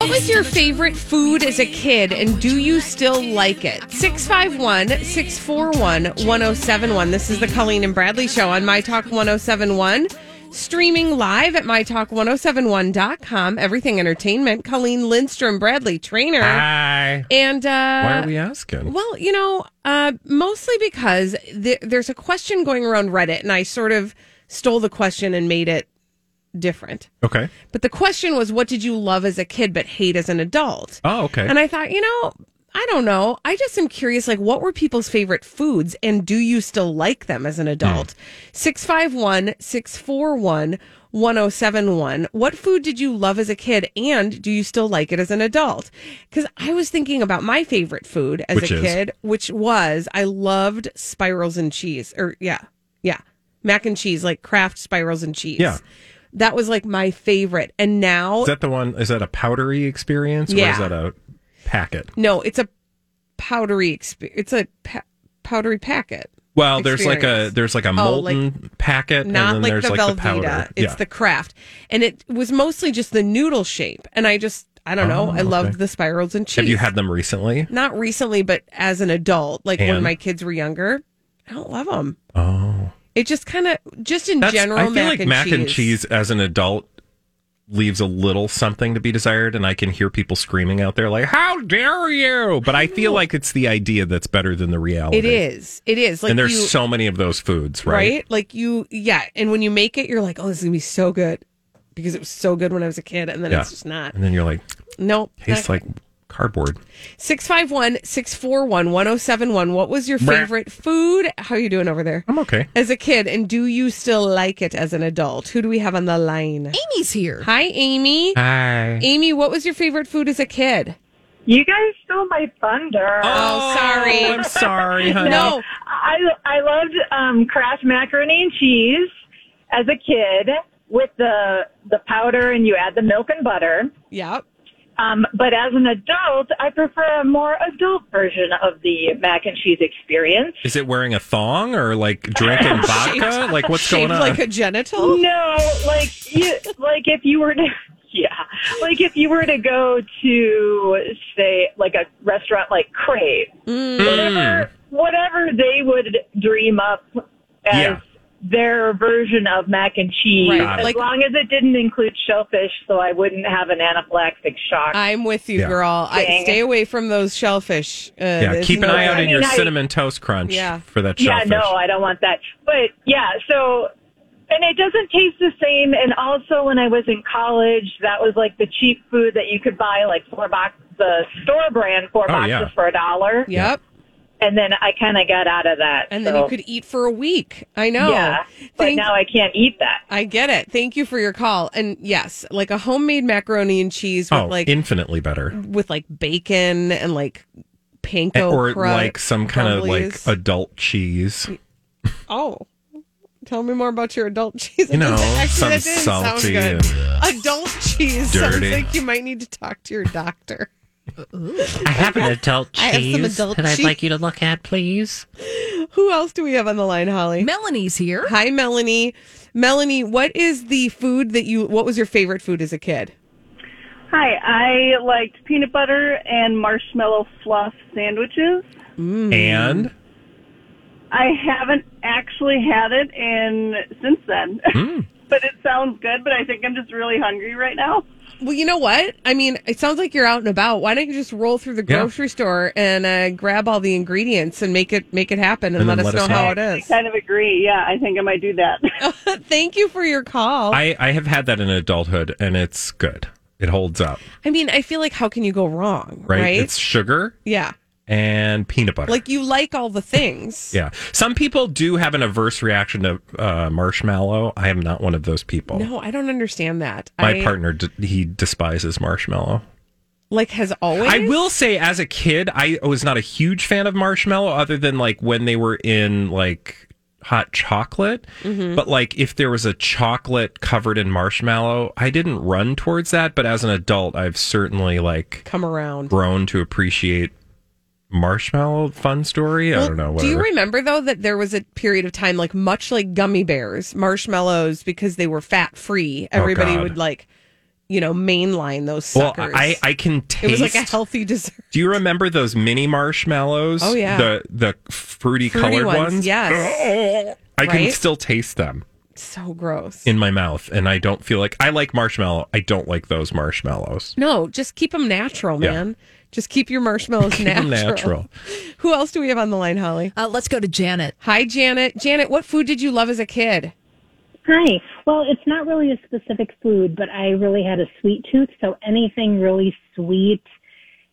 What was your favorite food as a kid and do you still like it? 651 641 1071. This is the Colleen and Bradley Show on My Talk 1071. Streaming live at MyTalk1071.com. Everything Entertainment. Colleen Lindstrom, Bradley Traynor. Hi. And, uh, Why are we asking? well, you know, uh, mostly because th- there's a question going around Reddit, and I sort of stole the question and made it different. Okay. But the question was, what did you love as a kid but hate as an adult? Oh, okay. And I thought, you know, I don't know. I just am curious, like, what were people's favorite foods and do you still like them as an adult? Mm. 651 641 1071. What food did you love as a kid and do you still like it as an adult? Because I was thinking about my favorite food as Which a is? kid, which was I loved spirals and cheese. Or, yeah, yeah, mac and cheese, like Kraft spirals and cheese. Yeah. That was like my favorite. And now is that the one? Is that a powdery experience, or Yeah. is that a packet? No, it's a powdery. Exp- it's a pa- powdery packet. Well, there's like a Experience. there's like a Oh, like- molten packet, Not and then like there's the like Velveeta. the powder. It's yeah. the Kraft, and it was mostly just the noodle shape. And I just, I don't know, Oh, I loved the spirals and cheese. Have you had them recently? Not recently, but as an adult, like when And? my kids were younger. I don't love them. Oh, It just kind of, just in That's, general, I feel mac like and mac cheese. and cheese as an adult leaves a little something to be desired, and I can hear people screaming out there like, "How dare you!" But I feel like it's the idea that's better than the reality. It is. It is. Like and there's you, so many of those foods, right? right? Like you, yeah. And when you make it, you're like, oh, this is gonna be so good because it was so good when I was a kid, and then Yeah. it's just not. And then you're like, Nope. tastes like cardboard. 651 641 1071. What was your Brr. favorite food? How are you doing over there? I'm okay. As a kid, and do you still like it as an adult? Who do we have on the line? Amy's here. Hi, Amy. Hi. Amy, what was your favorite food as a kid? You guys stole my thunder. Oh, sorry. I'm sorry, honey. No. I I loved um, Kraft macaroni and cheese as a kid with the the powder, and you add the milk and butter. Yep. Um, but as an adult, I prefer a more adult version of the mac and cheese experience. Is it wearing a thong or like drinking vodka? Like what's Shaped going on? like a genital? No, like you, like if you were to, yeah, like if you were to go to say like a restaurant like Crave, Mm. whatever, whatever they would dream up as Yeah. Their version of mac and cheese, Right, as like- long as it didn't include shellfish, so I wouldn't have an anaphylactic shock. I'm with you, Yeah. girl. I Dang. stay away from those shellfish. Uh, yeah, there's keep an no eye out way. in your I mean, I- cinnamon toast crunch Yeah. for that yeah, no, I don't want that. But yeah, so and it doesn't taste the same. And also, when I was in college, that was like the cheap food that you could buy, like four box, the store brand four Oh, boxes yeah. for a dollar. Yep. And then I kind of got out of that. And then you could eat for a week. I know. yeah, but Thank- now I can't eat that. I get it. Thank you for your call. And yes, like a homemade macaroni and cheese with oh, like infinitely better. with like bacon and like panko or crust, like some kind of like adult cheese. oh. Tell me more about your adult cheese. You know, Actually, some that didn't sound salty good. and Adult cheese sounds like you might need to talk to your doctor. I have an adult I have some cheese adult that I'd cheese. like you to look at, please. Who else do we have on the line, Holly? Melanie's here. Hi, Melanie. Melanie, what is the food that you? What was your favorite food as a kid? Hi, I liked peanut butter and marshmallow fluff sandwiches. and I haven't actually had it in since then, Hmm. but it sounds good. But I think I'm just really hungry right now. Well, you know what? I mean, it sounds like you're out and about. Why don't you just roll through the Yeah. grocery store and uh, grab all the ingredients and make it make it happen and, And let then us let know us how it is. I kind of agree. Yeah, I think I might do that. Thank you for your call. I, I, I have had that in adulthood and it's good. It holds up, I mean, I feel like how can you go wrong, right? right? It's sugar yeah, and peanut butter. like you like all the things. yeah. Some people do have an averse reaction to uh, marshmallow. I am not one of those people. No, I don't understand that. My I, partner, d- he despises marshmallow. like has always. I will say, as a kid, I was not a huge fan of marshmallow, other than like when they were in like hot chocolate. Mm-hmm. But like if there was a chocolate covered in marshmallow, I didn't run towards that. But as an adult, I've certainly like come around. grown to appreciate marshmallow. Fun story. I don't know. Do you remember though that there was a period of time, like much like gummy bears, marshmallows, because they were fat free, oh, everybody Oh, would like, you know, mainline those well. I I can taste. it was like a healthy dessert. Do you remember those mini marshmallows? Oh, yeah. the the fruity, Fruity colored ones, ones. yes. I can still taste them. So gross. in my mouth and I don't feel like I like marshmallow. I don't like those marshmallows. no, just keep them natural, Yeah. Man. Just keep your marshmallows Keep 'em natural. natural. Who else do we have on the line, Holly? Uh, let's go to Janet. Hi, Janet. Janet, what food did you love as a kid? Hi. Well, it's not really a specific food, but I really had a sweet tooth, so anything really sweet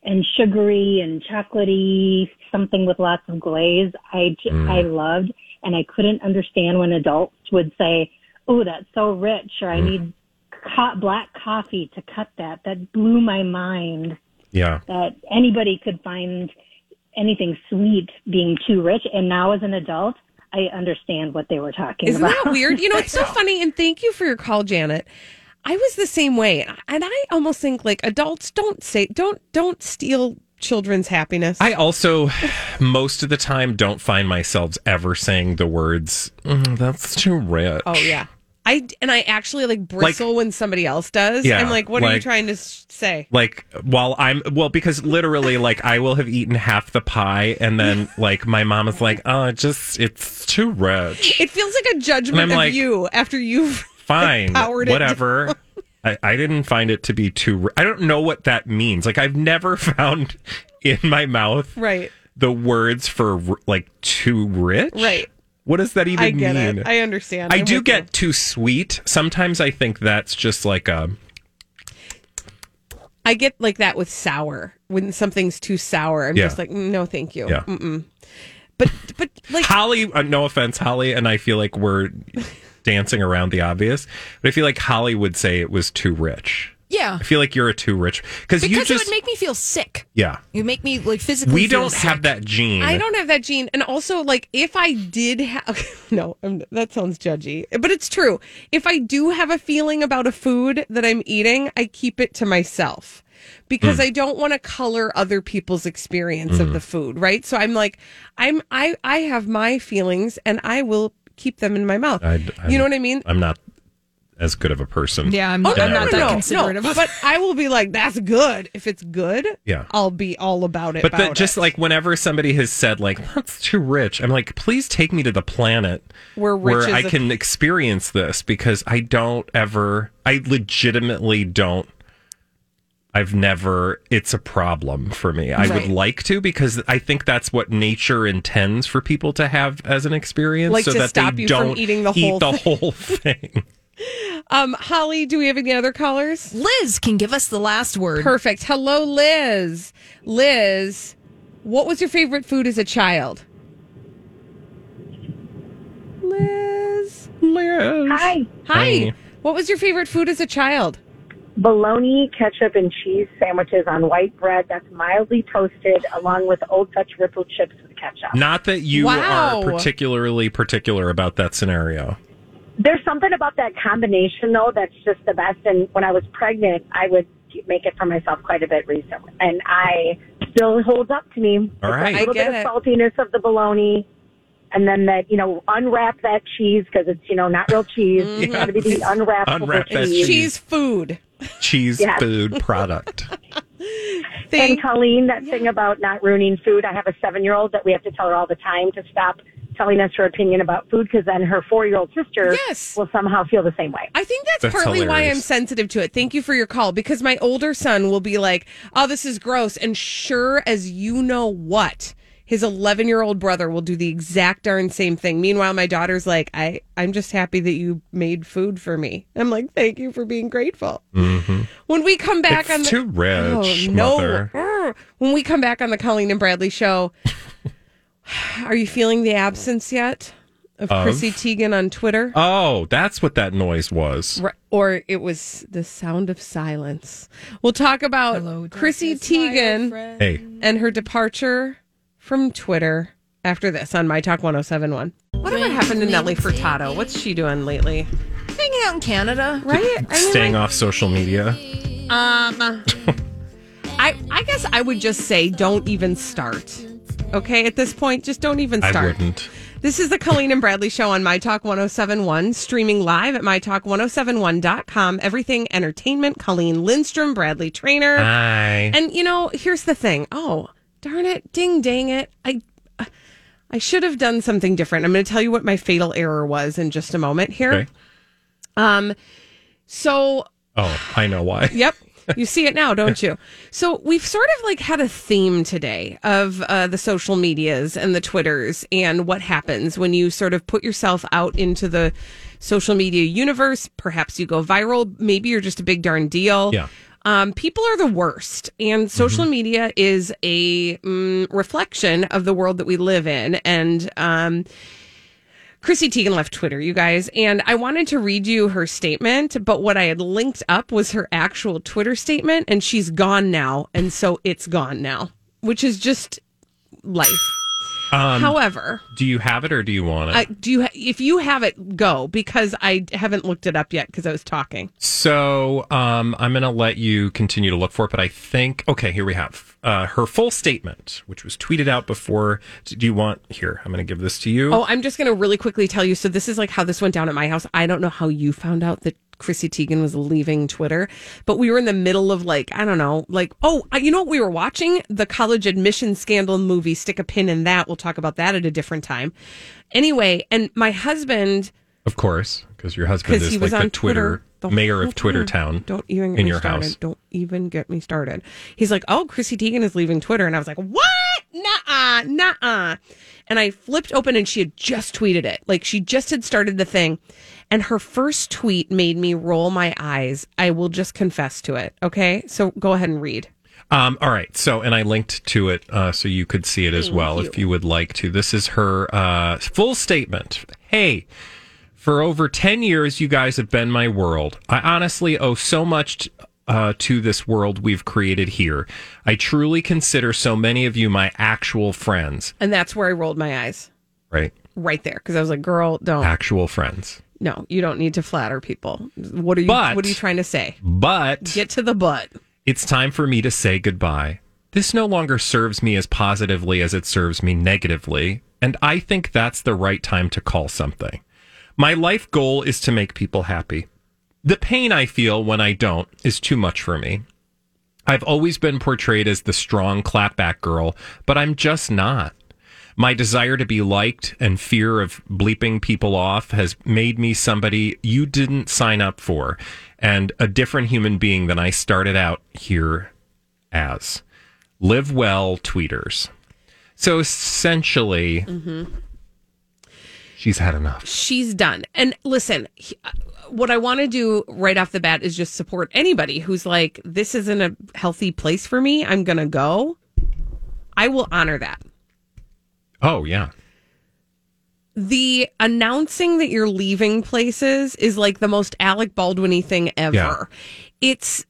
and sugary and chocolatey, something with lots of glaze, i loved, and I couldn't understand when adults would say, "Oh, that's so rich," or "I need co- black coffee to cut that." That blew my mind Yeah. that anybody could find anything sweet being too rich, and now as an adult. I understand what they were talking Isn't about. that weird? You know, it's so funny. And thank you for your call, Janet. I was the same way, and I almost think like adults don't say don't don't steal children's happiness. I also most of the time don't find myself ever saying the words "Mm, that's too rich. oh yeah, I and I actually like bristle when somebody else does. Yeah, I'm like, what are you trying to say? Like while I'm well because literally like I will have eaten half the pie and then like my mom is like, "Oh, it just it's too rich." It feels like a judgment of like, you after you've Fine. powered it whatever. I, I didn't find it to be too I don't know what that means. Like I've never found in my mouth right, the words for like too rich. right. What does that even I get mean? it. I understand. I I'm do get you. too sweet. Sometimes I think that's just like a I get like that with sour when something's too sour. I'm Yeah. just like, "Mm, no, thank you. Yeah. Mm-mm. But but like Holly. Uh, no offense, Holly, and I feel like we're dancing around the obvious, but I feel like Holly would say it was too rich. Yeah. I feel like you're a too rich because you just it would make me feel sick. yeah. You make me like physically We don't have that gene. I don't have that gene. And also, like, if I did have, no, I'm, that sounds judgy, but it's true. If I do have a feeling about a food that I'm eating, I keep it to myself because hmm. I don't want to color other people's experience of hmm. the food, right? So I'm like, I'm, I, I have my feelings and I will keep them in my mouth. I- you know what I mean? I'm not as good of a person. Yeah, I'm, Oh, I'm no, no, not no, that no, considerate no. of But I will be like, that's good. If it's good, Yeah. I'll be all about it. But the, just it. like whenever somebody has said like that's too rich, I'm like, please take me to the planet Where rich is I a- can experience this because I don't ever, I legitimately don't. I've never. It's a problem for me. I Right. would like to because I think that's what nature intends for people to have as an experience, Like so to that stop they you from don't eating the eat whole the whole thing. Um, Holly, do we have any other callers? Liz can give us the last word. Perfect. Hello, Liz. Liz, what was your favorite food as a child? Liz. Liz. Hi. Hi. Hey. What was your favorite food as a child? Bologna, ketchup, and cheese sandwiches on white bread that's mildly toasted, along with Old Dutch ripple chips with ketchup. Not that you Wow. are particularly particular about that scenario. There's something about that combination, though, that's just the best. And when I was pregnant, I would make it for myself quite a bit recently, and I still holds up to me. All right. a little I get bit it. of saltiness of the bologna. And then that, you know, unwrap that cheese because it's, you know, not real cheese. It's mm-hmm. got to be the unwrappable Unwrap cheese. cheese. Cheese food. Cheese Yes. food product. And Colleen, that thing about not ruining food. I have a seven year old that we have to tell her all the time to stop telling us her opinion about food because then her four year old sister Yes. will somehow feel the same way. I think that's, That's partly why I'm sensitive to it. Thank you for your call because my older son will be like, "Oh, this is gross," and sure as you know what, his 11 year old brother will do the exact darn same thing. Meanwhile, my daughter's like, "I I'm just happy that you made food for me." I'm like, "Thank you for being grateful." When we come back Mm-hmm. It's on the too rich, Oh, no. mother. When we come back on the Colleen and Bradley show, are you feeling the absence yet of, Of? Chrissy Teigen on Twitter? Oh, that's what that noise was. Right, or it was the sound of silence. We'll talk about Chrissy Teigen Hey, and her departure from Twitter after this on My Talk 1071. Whatever happened to Nelly Furtado? What's she doing lately? Hanging out in Canada. Right? I mean, staying like, off social media. um, I I guess I would just say don't even start. Okay, at this point, just don't even start. I wouldn't. This is the Colleen and Bradley Show on My Talk 1071, streaming live at MyTalk1071.com. Everything entertainment. Colleen Lindstrom, Bradley Traynor. Hi. And you know, here's the thing. Oh, darn it, ding dang it. I I should have done something different. I'm going to tell you what my fatal error was in just a moment here. Okay. Um so Oh, I know why. Yep. You see it now, don't you? So we've sort of like had a theme today of uh, the social medias and the Twitters and what happens when you sort of put yourself out into the social media universe. Perhaps you go viral. Maybe you're just a big darn deal. Yeah. Um, people are the worst, and social media is a mm, reflection of the world that we live in. And um, Chrissy Teigen left Twitter, you guys, and I wanted to read you her statement, but what I had linked up was her actual Twitter statement, and she's gone now, and so it's gone now, which is just life. Um, However, do you have it or do you want it? I, do you? Ha- if you have it, go because I haven't looked it up yet because I was talking. So um, I'm going to let you continue to look for it, but I think okay, here we have uh, her full statement, which was tweeted out before. Do you want here? I'm going to give this to you. Oh, I'm just going to really quickly tell you. So this is like how this went down at my house. I don't know how you found out that Chrissy Teigen was leaving Twitter, but we were in the middle of like I don't know, like oh, you know what we were watching the college admission scandal movie. Stick a pin in that. We'll talk about that at a different time. Anyway, and my husband of course, because your husband is he was like on the Twitter, the mayor of Twitter. Town. Don't even get in me your started. house. Don't even get me started. He's like, "Oh, Chrissy Teigen is leaving Twitter," and I was like, "What? Nuh-uh, nuh-uh." And I flipped open, and she had just tweeted it. Like she just had started the thing, and her first tweet made me roll my eyes. I will just confess to it. Okay, so go ahead and read. Um, all right. So, and I linked to it uh, so you could see it as well if you would like to. This is her uh, full statement. Hey, for over 10 years, you guys have been my world. I honestly owe so much t- uh, to this world we've created here. I truly consider so many of you my actual friends, And that's where I rolled my eyes right? right there because I was like, "Girl, don't. Actual friends. No, you don't need to flatter people. What are you? But- what are you trying to say? But Get to the butt." it's time for me to say goodbye. This no longer serves me as positively as it serves me negatively, and I think that's the right time to call something. My life goal is to make people happy. The pain I feel when I don't is too much for me. I've always been portrayed as the strong clapback girl, but I'm just not. My desire to be liked and fear of bleeping people off has made me somebody you didn't sign up for and a different human being than I started out here as. Live well, tweeters. So essentially, mm-hmm. She's had enough. she's done. And listen, he- uh, what I want to do right off the bat is just support anybody who's like, this isn't a healthy place for me. I'm going to go. I will honor that. Oh, yeah. The announcing that you're leaving places is like the most Alec Baldwin thing ever. Yeah. It's,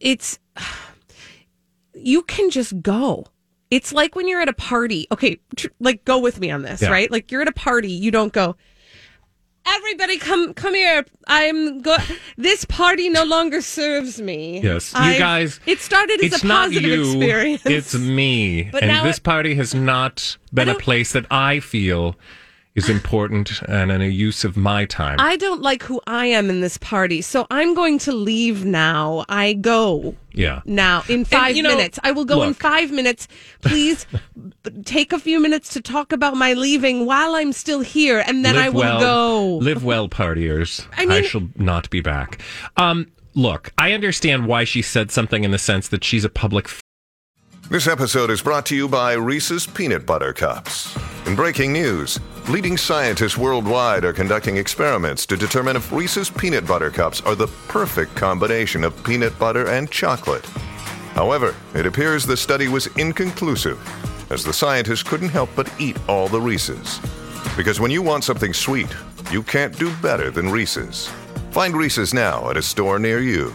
it's, you can just go. It's like when you're at a party. Okay, tr- like go with me on this, Yeah. right? Like you're at a party, you don't go, everybody come come here. I'm go this party no longer serves me. Yes. You I've- guys, It started as it's a not positive you, experience. It's me. But and now this it- party has not been a place that I feel is important and in a use of my time. I don't like who I am in this party, so I'm going to leave now. I go yeah. now in five you know, minutes. I will go in five minutes. Please take a few minutes to talk about my leaving while I'm still here, and then live I will well, go. Live well, partiers. I I, shall not be back. Um, look, I understand why she said something in the sense that she's a public. F- This episode is brought to you by Reese's Peanut Butter Cups. In breaking news, leading scientists worldwide are conducting experiments to determine if Reese's Peanut Butter Cups are the perfect combination of peanut butter and chocolate. However, it appears the study was inconclusive, as the scientists couldn't help but eat all the Reese's. Because when you want something sweet, you can't do better than Reese's. Find Reese's now at a store near you.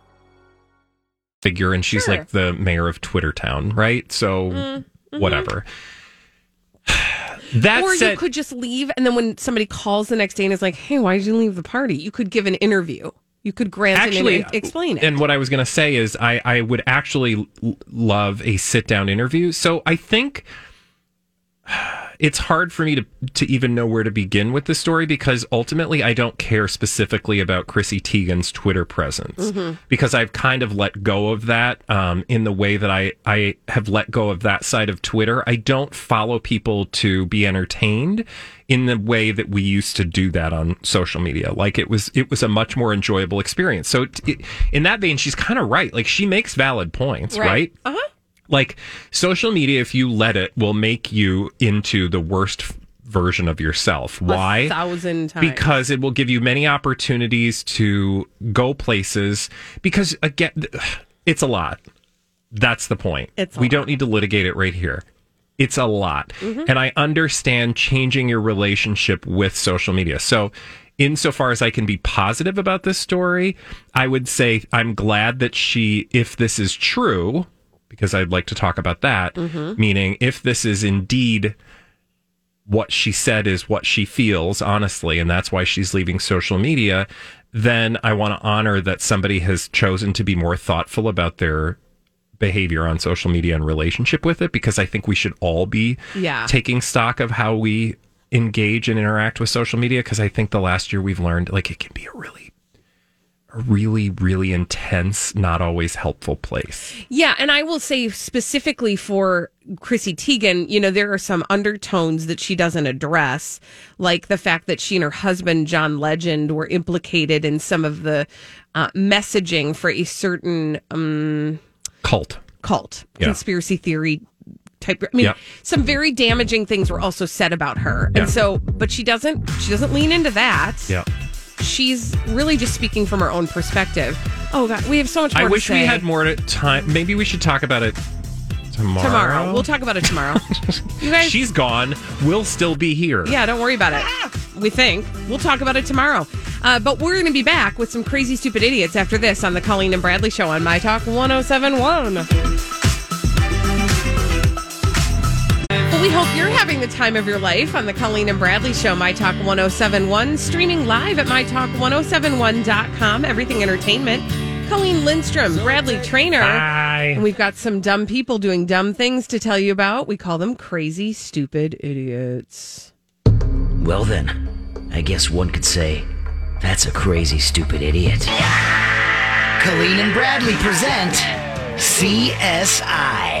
Figure, and she's Sure. like the mayor of Twitter Town, right? So, mm, mm-hmm. whatever. That or said, you could just leave, and then when somebody calls the next day and is like, "Hey, why did you leave the party?" You could give an interview. You could grant actually an explain it. And what I was going to say is, I I would actually l- love a sit down interview. So I think it's hard for me to to even know where to begin with the story because ultimately I don't care specifically about Chrissy Teigen's Twitter presence because I've kind of let go of that um, in the way that I I have let go of that side of Twitter. I don't follow people to be entertained in the way that we used to do that on social media. Like it was it was a much more enjoyable experience. So it, in that vein, she's kind of right. Like she makes valid points, right? Uh huh. Like social media if you let it will make you into the worst f- version of yourself. Why? A thousand times. because it will give you many opportunities to go places. Because again it's a lot. That's the point. It's we lot. don't need to litigate it right here. It's a lot. Mm-hmm. and i understand changing your relationship with social media. So insofar as i can be positive about this story i would say i'm glad that she if this is true because i'd like to talk about that Mm-hmm. meaning if this is indeed what she said is what she feels honestly and that's why she's leaving social media then i want to honor that somebody has chosen to be more thoughtful about their behavior on social media and relationship with it because i think we should all be Yeah. taking stock of how we engage and interact with social media because i think the last year we've learned like it can be a really a really really intense not always helpful place Yeah, and I will say specifically for Chrissy Teigen, you know, there are some undertones that she doesn't address, like the fact that she and her husband, John Legend, were implicated in some of the uh, messaging for a certain um, cult cult, Yeah. conspiracy theory type. I mean, some very damaging things were also said about her, Yeah. and so, but she doesn't. She doesn't lean into that. yeah She's really just speaking from her own perspective. Oh God, we have so much more i to wish we had more time maybe we should talk about it tomorrow tomorrow. We'll talk about it tomorrow. you guys, She's gone. We'll still be here. yeah, don't worry about it. We think we'll talk about it tomorrow. Uh, but we're going to be back with some crazy, stupid idiots after this on the Colleen and Bradley Show on My Talk 1071. We hope you're having the time of your life on the Colleen and Bradley Show, My Talk 1071, streaming live at MyTalk1071.com, everything entertainment. Colleen Lindstrom, Bradley Traynor. Hi. And we've got some dumb people doing dumb things to tell you about. We call them crazy, stupid idiots. Well, then, I guess one could say that's a crazy, stupid idiot. Colleen and Bradley present CSI.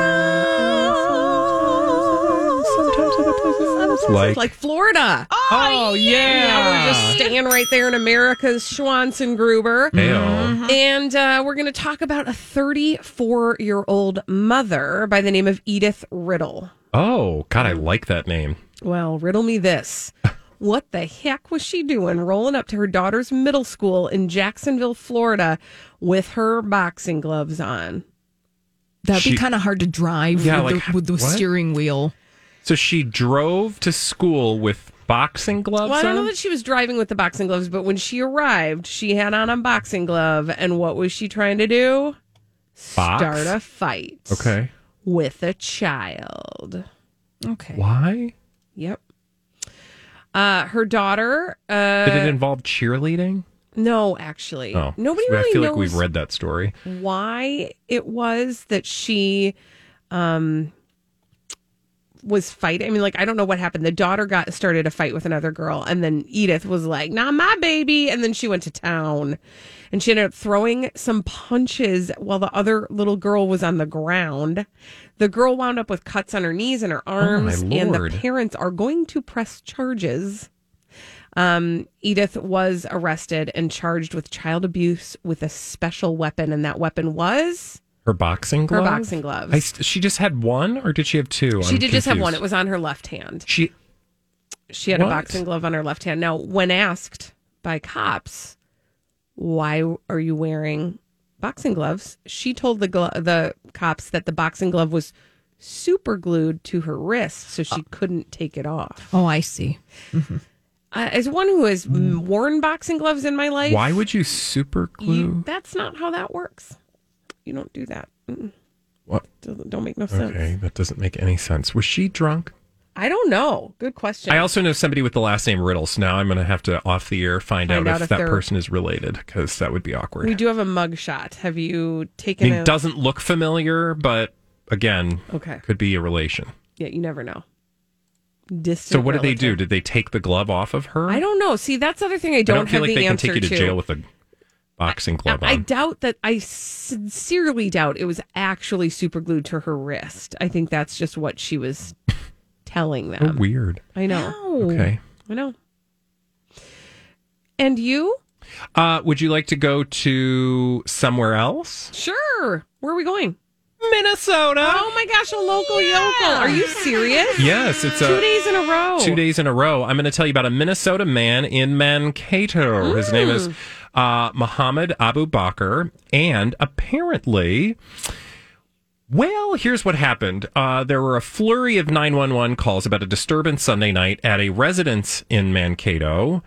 places like, Like Florida. oh, yeah. Yeah, we're just staying right there in America's Schwarzengruber. Heyo. And uh, we're going to talk about a 34 year old mother by the name of Edith Riddle. Oh, God, I like that name. Well, riddle me this. What the heck was she doing rolling up to her daughter's middle school in Jacksonville, Florida with her boxing gloves on? That'd She- be kind of hard to drive Yeah, with, like, the, with the what? steering wheel. So she drove to school with boxing gloves Well, I don't on? know that she was driving with the boxing gloves, but when she arrived, she had on a boxing glove. And what was she trying to do? Box? Start a fight Okay. with a child. Okay. Why? Yep. Uh, her daughter. Uh, Did it involve cheerleading? no, actually, Oh, nobody I feel like we've read that story. why it was that she um was fighting. I mean, like I don't know what happened. The daughter got started a fight with another girl, and then Edith was like, "Not my baby," and then she went to town, and she ended up throwing some punches while the other little girl was on the ground. The girl wound up with cuts on her knees and her arms, and the parents are going to press charges. Um, Edith was arrested and charged with child abuse with a special weapon, and that weapon was Her boxing gloves? Her boxing gloves. I st- she just had one, or did she have two? she I'm did just have one. It was on her left hand. She She had a boxing glove on her left hand. Now, when asked by cops, why are you wearing boxing gloves? She told the glo- the cops that the boxing glove was super glued to her wrist, so she couldn't take it off. Oh, I see. Uh, as one who has mm, worn boxing gloves in my life, Why would you super glue? you, that's not how that works. You don't do that. Mm-mm. What? Doesn't, don't make no sense. Okay, that doesn't make any sense. Was she drunk? I don't know. Good question. I also know somebody with the last name Riddle, so now I'm going to have to off the air find, Find out, out if, if that they're- person is related because that would be awkward. we do have a mug shot. Have you I taken mean, a? doesn't look familiar, but again, Okay. could be a relation. Yeah, you never know. Distant. So what did they do? Did they take the glove off of her? I don't know. See, that's the other thing I I don't, don't feel have like the they can answer take you to, to. jail with a boxing glove I on. doubt that. I sincerely doubt it was actually super glued to her wrist. I think that's just what she was telling Oh, them. weird. I know. Okay. I know. And you? Uh, would you like to go to somewhere else? Sure. Where are we going? Minnesota. Oh my gosh, a local yokel. Are you serious? Yes, it's a Two days in a row. Two days in a row. I'm going to tell you about a Minnesota man in Mankato. His name is uh, Muhammad Abu Bakr, and apparently. Well, here's what happened. Uh, there were a flurry of 911 calls about a disturbance Sunday night at a residence in Mankato.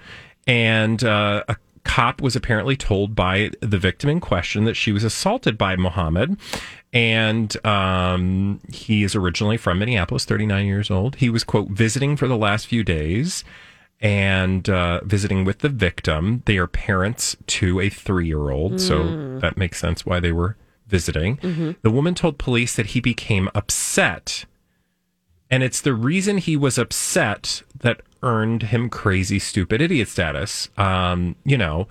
And uh, a cop was apparently told by the victim in question that she was assaulted by Mohammed. And um, he is originally from Minneapolis, 39 years old. He was, quote, visiting for the last few days and uh, visiting with the victim. They are parents to a three year old. So Mm. that makes sense why they were visiting. Mhm. The woman told police that he became upset. And it's the reason he was upset that earned him crazy, stupid idiot status. Um, you know,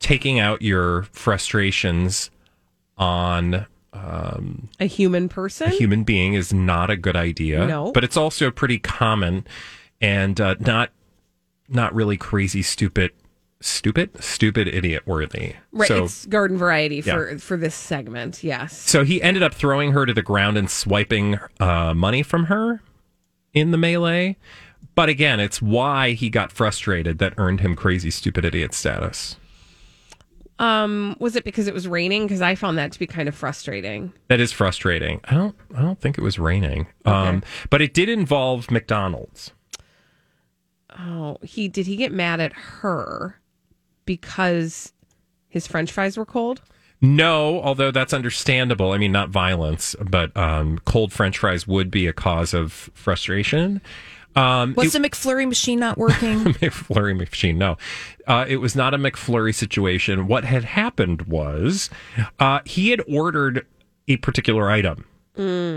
taking out your frustrations on um, A human person? a human being is not a good idea. No. but it's also pretty common and uh, not not really crazy, stupid, stupid, stupid, idiot worthy. Right, So, it's garden variety Yeah. for for this segment. Yes. so he ended up throwing her to the ground and swiping uh, money from her in the melee. But again, it's why he got frustrated that earned him crazy, stupid, idiot status. Um, was it because it was raining? Because I found that to be kind of frustrating. That is frustrating. I don't. I don't think it was raining. Um, but it did involve McDonald's. Oh, he did he get mad at her because his French fries were cold? No, although that's understandable. I mean, not violence, but um, cold French fries would be a cause of frustration. Um, Was it- the McFlurry machine not working? McFlurry machine. No, uh, it was not a McFlurry situation. What had happened was uh, he had ordered a particular item.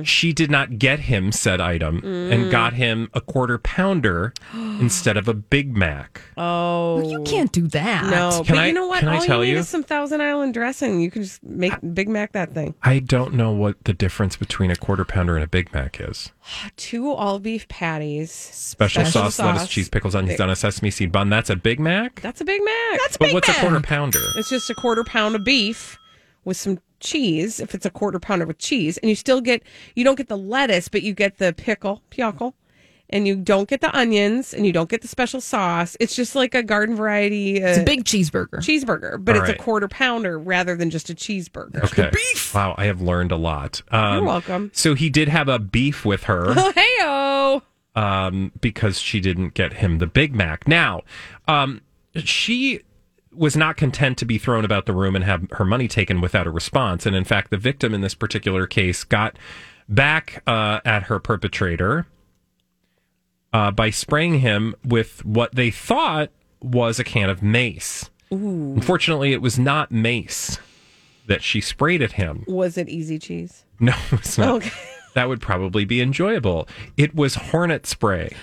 She did not get him said item and Mm. got him a quarter pounder instead of a Big Mac. Oh, you can't do that. No, Can but I- you know what? can I All tell you need you? is some Thousand Island dressing. You can just make Big Mac that thing. I don't know what the difference between a quarter pounder and a Big Mac is. Two all beef patties, Special, sauce, lettuce, cheese, pickles, onions on a sesame seed bun. That's a Big Mac. That's a Big Mac. That's Big but what's a quarter pounder? It's just a quarter pound of beef with some cheese if it's a quarter pounder with cheese, and you still get you don't get the lettuce, but you get the pickle, pickle, and you don't get the onions, and you don't get the special sauce. It's just like a garden variety. Uh, It's a big cheeseburger. cheeseburger, but All it's right. a quarter pounder rather than just a cheeseburger. Okay. Wow, I have learned a lot. Um, You're welcome. So he did have a beef with her. Oh, heyo. um, because she didn't get him the Big Mac. Now, um, she was not content to be thrown about the room and have her money taken without a response. And in fact, the victim in this particular case got back uh, at her perpetrator uh, by spraying him with what they thought was a can of mace. Ooh. Unfortunately, it was not mace that she sprayed at him. Was it easy cheese? No, it's not. Okay. That would probably be enjoyable. It was hornet spray.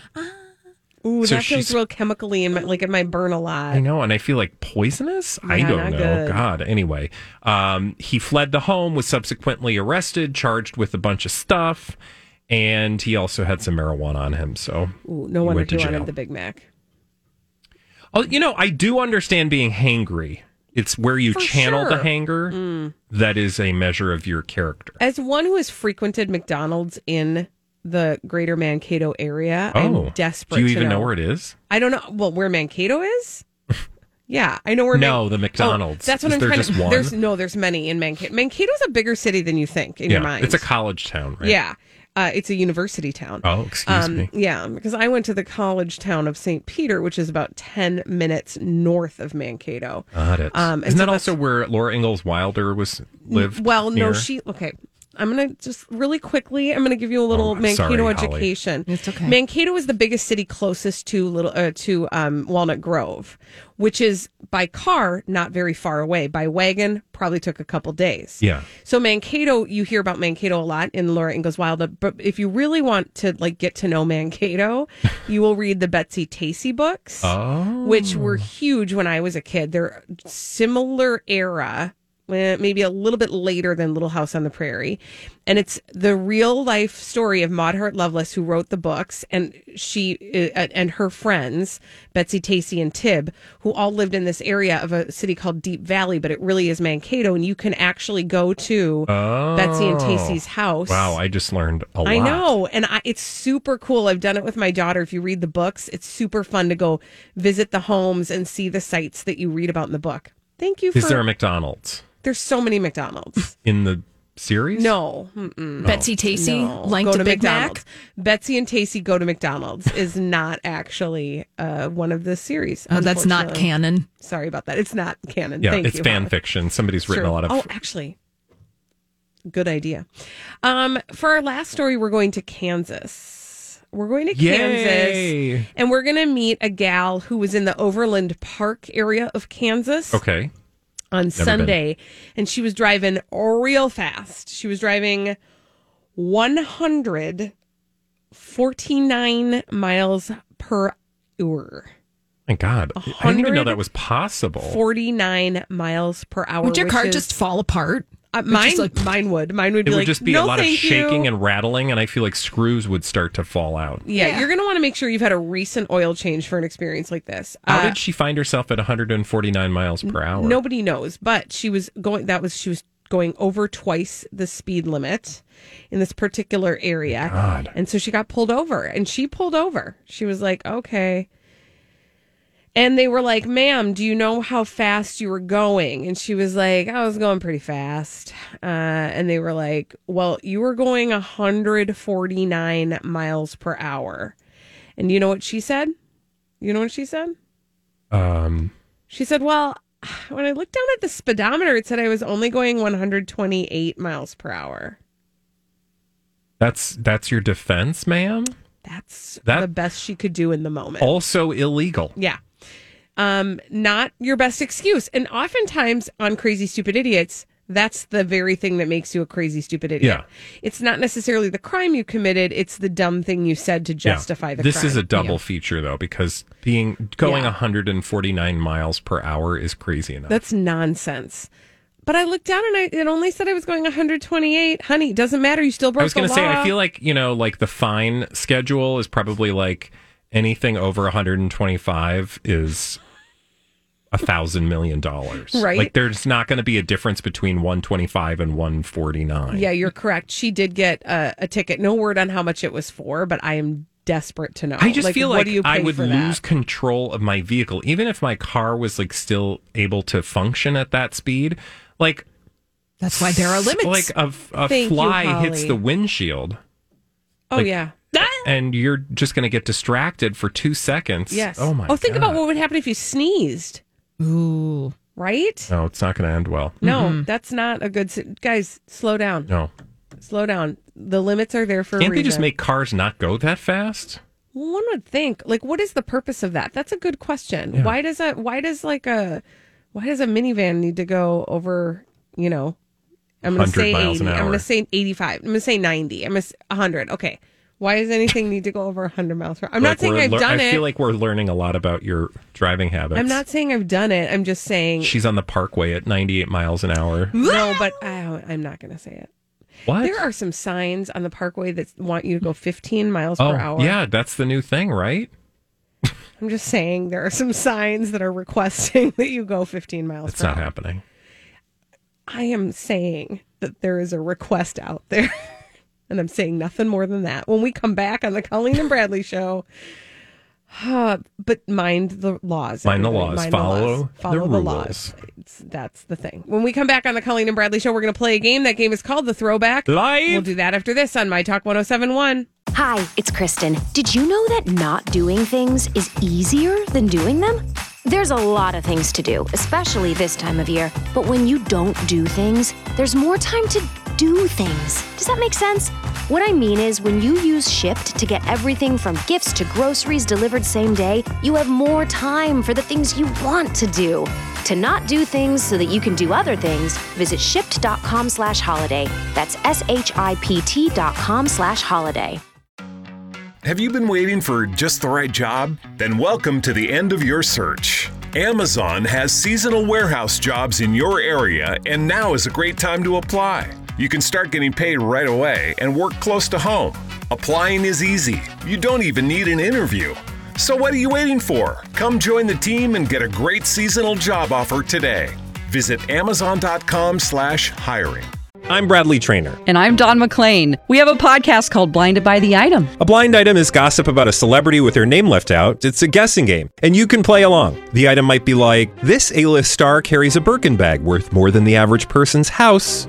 Ooh, So that feels real chemically and like it might burn a lot. I know, and I feel like poisonous. I don't know. good. God. Anyway, um, he fled the home, was subsequently arrested, charged with a bunch of stuff, and he also had some marijuana on him. So, Ooh, no he wonder to he wanted the Big Mac. Oh, you know, I do understand being hangry. It's where you For channel the hanger. Mm. That is a measure of your character. As one who has frequented McDonald's in the greater Mankato area, Oh, I'm desperate do you even know. know where it is? I don't know. Well, where Mankato is? yeah, I know where. No, the Oh, McDonald's. that's what Is I'm there trying just to. one? There's no. There's many in Mankato. Mankato's a bigger city than you think in your mind. it's a college town, right? Yeah, uh, it's a university town. Oh, excuse Um, me. Yeah, because I went to the college town of St. Peter, which is about ten minutes north of Mankato. Got it. Um, Isn't so that also where Laura Ingalls Wilder was lived? Well, no, she okay. I'm gonna just really quickly. I'm gonna give you a little Oh, Mankato sorry, Holly. education. It's okay. Mankato is the biggest city closest to little uh, to um, Walnut Grove, which is by car not very far away. By wagon, probably took a couple days. Yeah. So Mankato, you hear about Mankato a lot in Laura Ingalls Wilder, but if you really want to like get to know Mankato, you will read the Betsy Tacy books Oh. which were huge when I was a kid. They're similar era, maybe a little bit later than Little House on the Prairie. And it's the real life story of Maud Hart Lovelace, who wrote the books, and she uh, and her friends, Betsy Tacy and Tib, who all lived in this area of a city called Deep Valley, but it really is Mankato. And you can actually go to Betsy and Oh. Tacy's house. Wow, I just learned a lot. I know, and I, it's super cool. I've done it with my daughter. If you read the books, it's super fun to go visit the homes and see the sites that you read about in the book. Thank you. Is there a McDonald's There's so many McDonald's. in the series? No, mm-mm. Betsy Tacy No. liked go a to Big McDonald's. Mac. Betsy and Tacy go to McDonald's is not actually uh, one of the series. Oh, that's not canon. Sorry about that. It's not canon. Yeah, Thank it's you, fan Holly. fiction. Somebody's written Sure. a lot of. Oh, actually, good idea. Um, for our last story, we're going to Kansas. We're going to Yay. Kansas, and we're going to meet a gal who was in the Overland Park area of Kansas Okay. On been. Sunday, and she was driving real fast. She was driving 149 miles per hour. My God, I didn't even know that was possible. 49 miles per hour. Would your car is- just fall apart? Uh, mine, just, like- mine would. Mine would It be would like, just be no, a lot of shaking you. and rattling, and I feel like screws would start to fall out. Yeah, you're going to want to make sure you've had a recent oil change for an experience like this. How Uh, did she find herself at 149 miles per hour? Nobody knows, but she was going. That was she was going over twice the speed limit in this particular area, God. and so she got pulled over. And she pulled over. She was like, "Okay." And they were like, "Ma'am, do you know how fast you were going?" And she was like, "I was going pretty fast." Uh, and they were like, "Well, you were going 149 miles per hour." And you know what she said? You know what she said? Um, She said, Well, when I looked down at the speedometer, it said I was only going 128 miles per hour. that's that's your defense, ma'am. That's That- the best she could do in the moment. Also illegal. Yeah. Um, not your best excuse. And oftentimes on Crazy Stupid Idiots, that's the very thing that makes you a crazy stupid idiot. Yeah. It's not necessarily the crime you committed, it's the dumb thing you said to justify Yeah. the this crime. is a double feature though because being going Yeah. 149 miles per hour is crazy enough. That's nonsense. But I looked down and I, it only said I was going 128. Honey, doesn't matter. You still broke I was going to say. I feel like, you know, like the fine schedule is probably like anything over 125 is a thousand million dollars. Right. Like there's not going to be a difference between 125 and 149. Yeah, you're correct. She did get a, a ticket. No word on how much it was for, but I am desperate to know. I just feel like do you I would lose control of my vehicle, even if my car was like still able to function at that speed. Like That's why there are limits. Like a, a Thank you, fly hits the windshield, Oh like- yeah. and you're just going to get distracted for two seconds. Yes. Oh my. God. Oh, think about what would happen if you sneezed. Ooh. Right? No, it's not going to end well. No, that's not a good. si- Guys, slow down. No. Slow down. The limits are there for a Can't they reason. just make cars not go that fast? One would think, like, what is the purpose of that? That's a good question. Yeah. Why does a why does like a why does a minivan need to go over? You know, I'm going to say 80. I'm going to say 85. I'm going to say 90. I'm going to 100. Okay. Why does anything need to go over 100 miles per hour? I'm Like not saying I've lear- done it. I feel like we're learning a lot about your driving habits. I'm not saying I've done it. I'm just saying She's on the parkway at 98 miles an hour. no, but I, I'm not going to say it. What? There are some signs on the parkway that want you to go 15 miles oh, per hour. yeah, that's the new thing, right? I'm just saying there are some signs that are requesting that you go 15 miles It's not hour. happening. I am saying that there is a request out there. and I'm saying nothing more than that. When we come back on the Colleen and Bradley show, uh, but mind the laws. Mind the laws. Mind Follow the laws. the Follow the, rules. laws. It's, that's the thing. When we come back on the Colleen and Bradley show, we're going to play a game. That game is called the Throwback. Live. We'll do that after this on My Talk 1071. Hi, it's Kristen. Did you know that not doing things is easier than doing them? There's a lot of things to do, especially this time of year. But when you don't do things, there's more time to do things. Does that make sense? What I mean is, when you use Shipt to get everything from gifts to groceries delivered same day, you have more time for the things you want to do. To not do things so that you can do other things, visit shipt.com slash holiday. That's S-H-I-P-T dot com slash holiday. Have you been waiting for just the right job? Then welcome to the end of your search. Amazon has seasonal warehouse jobs in your area, and now is a great time to apply. You can start getting paid right away and work close to home. Applying is easy. You don't even need an interview. So what are you waiting for? Come join the team and get a great seasonal job offer today. Visit amazon.com slash hiring. I'm Bradley Traynor. And I'm Don McClain. We have a podcast called Blinded by the Item. A blind item is gossip about a celebrity with their name left out. It's a guessing game, and you can play along. The item might be like this: A-list star carries a Birkin bag worth more than the average person's house